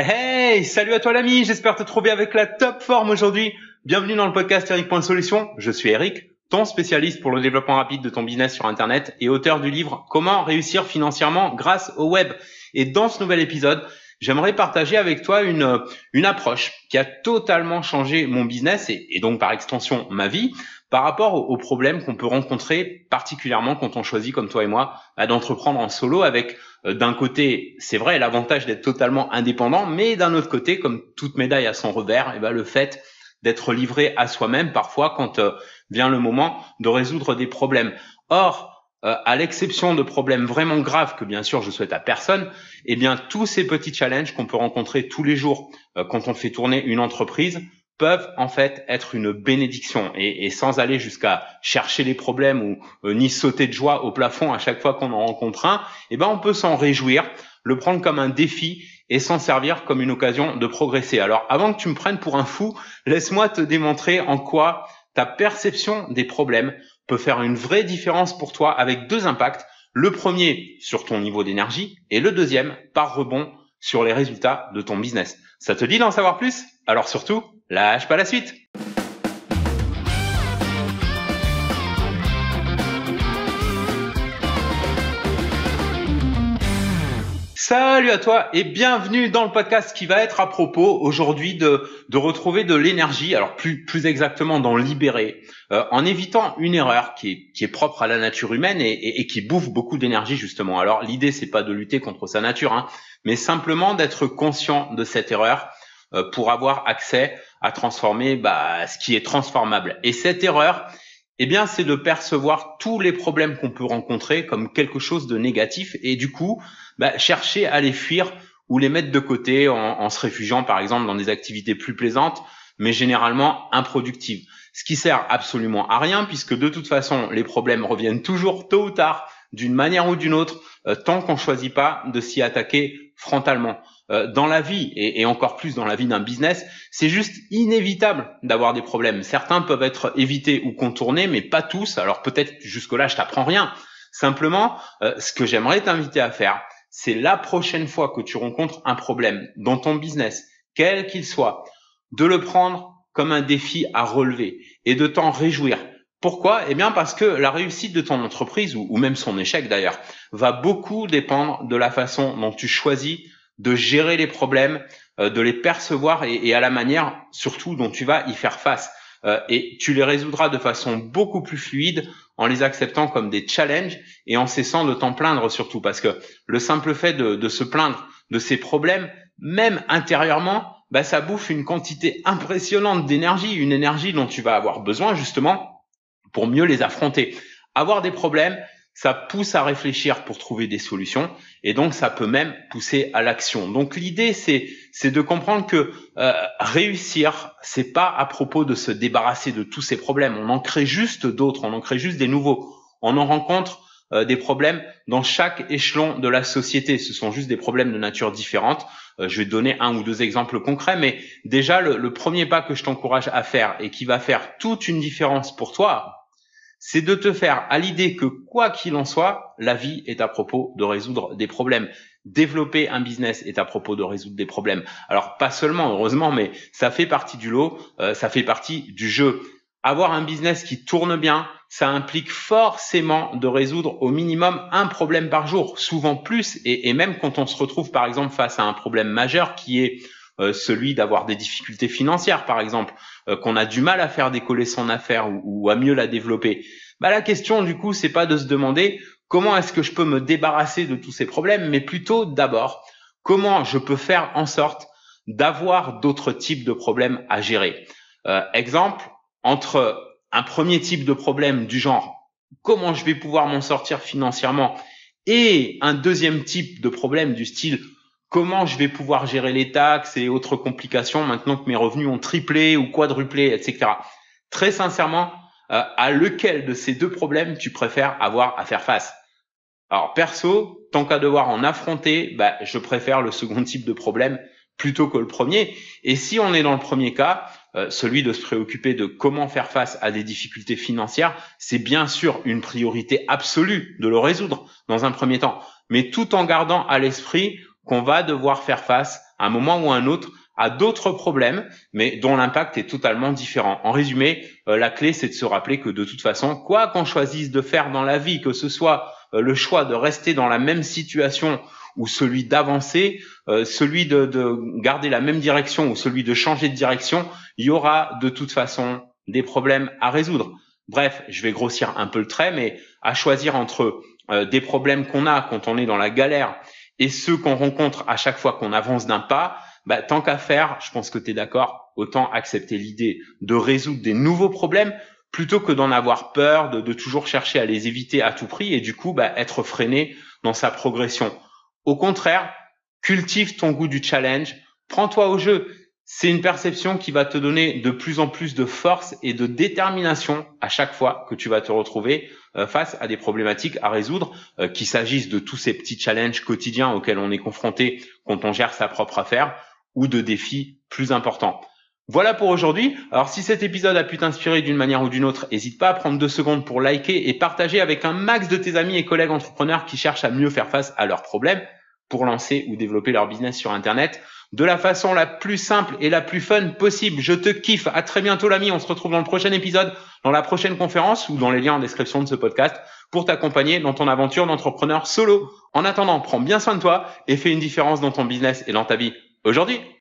Hey, salut à toi l'ami, j'espère te trouver avec la top forme aujourd'hui. Bienvenue dans le podcast Eric.solution. Je suis Eric, ton spécialiste pour le développement rapide de ton business sur Internet et auteur du livre Comment réussir financièrement grâce au web. Et dans ce nouvel épisode, j'aimerais partager avec toi une, une approche qui a totalement changé mon business et donc par extension ma vie par rapport aux, problèmes qu'on peut rencontrer, particulièrement quand on choisit, comme toi et moi, bah, d'entreprendre en solo avec euh, d'un côté, c'est vrai, l'avantage d'être totalement indépendant, mais d'un autre côté, comme toute médaille a son revers, et eh ben le fait d'être livré à soi-même parfois quand euh, vient le moment de résoudre des problèmes. Or, euh, à l'exception de problèmes vraiment graves que bien sûr je souhaite à personne, eh bien tous ces petits challenges qu'on peut rencontrer tous les jours quand on fait tourner une entreprise peuvent en fait être une bénédiction et, sans aller jusqu'à chercher les problèmes ou euh, ni sauter de joie au plafond à chaque fois qu'on en rencontre un, eh ben on peut s'en réjouir, le prendre comme un défi et s'en servir comme une occasion de progresser. Alors avant que tu me prennes pour un fou, laisse-moi te démontrer en quoi ta perception des problèmes peut faire une vraie différence pour toi avec deux impacts. Le premier sur ton niveau d'énergie et le deuxième par rebond sur les résultats de ton business. Ça te dit d'en savoir plus? Alors surtout, Lâche pas la suite Salut à toi et bienvenue dans le podcast qui va être à propos aujourd'hui de, retrouver de l'énergie, alors plus, plus exactement d'en libérer, euh, en évitant une erreur qui est, propre à la nature humaine et, et, qui bouffe beaucoup d'énergie justement. Alors l'idée c'est pas de lutter contre sa nature, hein, mais simplement d'être conscient de cette erreur euh, pour avoir accès à transformer bah, ce qui est transformable. Et cette erreur, eh bien, c'est de percevoir tous les problèmes qu'on peut rencontrer comme quelque chose de négatif et du coup, bah, chercher à les fuir ou les mettre de côté en, en, se réfugiant, par exemple, dans des activités plus plaisantes, mais généralement improductives. Ce qui sert absolument à rien, puisque de toute façon, les problèmes reviennent toujours tôt ou tard, d'une manière ou d'une autre, euh, tant qu'on choisit pas de s'y attaquer frontalement. Euh, dans la vie et, encore plus dans la vie d'un business, c'est juste inévitable d'avoir des problèmes. Certains peuvent être évités ou contournés, mais pas tous. Alors peut-être jusque-là, je t'apprends rien. Simplement, euh, ce que j'aimerais t'inviter à faire, c'est la prochaine fois que tu rencontres un problème dans ton business, quel qu'il soit, de le prendre comme un défi à relever et de t'en réjouir. Pourquoi? Eh bien parce que la réussite de ton entreprise, ou même son échec d'ailleurs, va beaucoup dépendre de la façon dont tu choisis de gérer les problèmes, euh, de les percevoir et, à la manière surtout dont tu vas y faire face. Euh, et tu les résoudras de façon beaucoup plus fluide en les acceptant comme des challenges et en cessant de t'en plaindre surtout parce que le simple fait de, se plaindre de ces problèmes, même intérieurement, bah, ça bouffe une quantité impressionnante d'énergie, une énergie dont tu vas avoir besoin justement pour mieux les affronter. Avoir des problèmes, ça pousse à réfléchir pour trouver des solutions et donc ça peut même pousser à l'action. Donc l'idée c'est c'est de comprendre que euh, réussir c'est pas à propos de se débarrasser de tous ces problèmes. On en crée juste d'autres, on en crée juste des nouveaux. On en rencontre euh, des problèmes dans chaque échelon de la société. Ce sont juste des problèmes de nature différente. Euh, je vais donner un ou deux exemples concrets, mais déjà le premier pas que je t'encourage à faire et qui va faire toute une différence pour toi, c'est de te faire à l'idée que quoi qu'il en soit, la vie est à propos de résoudre des problèmes. Développer un business est à propos de résoudre des problèmes. Alors pas seulement, heureusement, mais ça fait partie du lot, euh, ça fait partie du jeu. Avoir un business qui tourne bien, ça implique forcément de résoudre au minimum un problème par jour, souvent plus, et, même quand on se retrouve par exemple face à un problème majeur qui est euh, celui d'avoir des difficultés financières, par exemple, euh, qu'on a du mal à faire décoller son affaire ou, à mieux la développer. Bah, la question, du coup, c'est pas de se demander comment est-ce que je peux me débarrasser de tous ces problèmes, mais plutôt d'abord comment je peux faire en sorte d'avoir d'autres types de problèmes à gérer. Euh, exemple, entre un premier type de problème du genre comment je vais pouvoir m'en sortir financièrement et un deuxième type de problème du style comment je vais pouvoir gérer les taxes et autres complications maintenant que mes revenus ont triplé ou quadruplé, etc. Très sincèrement, euh, à lequel de ces deux problèmes tu préfères avoir à faire face? Alors perso, tant qu'à devoir en affronter, bah, je préfère le second type de problème plutôt que le premier. Et si on est dans le premier cas, euh, celui de se préoccuper de comment faire face à des difficultés financières, c'est bien sûr une priorité absolue de le résoudre dans un premier temps, mais tout en gardant à l'esprit qu'on va devoir faire face à un moment ou à un autre à d'autres problèmes, mais dont l'impact est totalement différent. En résumé, euh, la clé, c'est de se rappeler que de toute façon, quoi qu'on choisisse de faire dans la vie, que ce soit euh, le choix de rester dans la même situation ou celui d'avancer, euh, celui de, de, garder la même direction ou celui de changer de direction, il y aura de toute façon des problèmes à résoudre. Bref, je vais grossir un peu le trait, mais à choisir entre des problèmes qu'on a quand on est dans la galère et ceux qu'on rencontre à chaque fois qu'on avance d'un pas, bah, tant qu'à faire, je pense que tu es d'accord, autant accepter l'idée de résoudre des nouveaux problèmes plutôt que d'en avoir peur, de, toujours chercher à les éviter à tout prix et du coup bah, être freiné dans sa progression. Au contraire, cultive ton goût du challenge, prends-toi au jeu. C'est une perception qui va te donner de plus en plus de force et de détermination à chaque fois que tu vas te retrouver euh, face à des problématiques à résoudre, euh, qu'il s'agisse de tous ces petits challenges quotidiens auxquels on est confronté quand on gère sa propre affaire, ou de défis plus importants. Voilà pour aujourd'hui. Alors si cet épisode a pu t'inspirer d'une manière ou d'une autre, n'hésite pas à prendre deux secondes pour liker et partager avec un max de tes amis et collègues entrepreneurs qui cherchent à mieux faire face à leurs problèmes pour lancer ou développer leur business sur Internet de la façon la plus simple et la plus fun possible. Je te kiffe. À très bientôt l'ami. On se retrouve dans le prochain épisode, dans la prochaine conférence ou dans les liens en description de ce podcast pour t'accompagner dans ton aventure d'entrepreneur solo. En attendant, prends bien soin de toi et fais une différence dans ton business et dans ta vie aujourd'hui.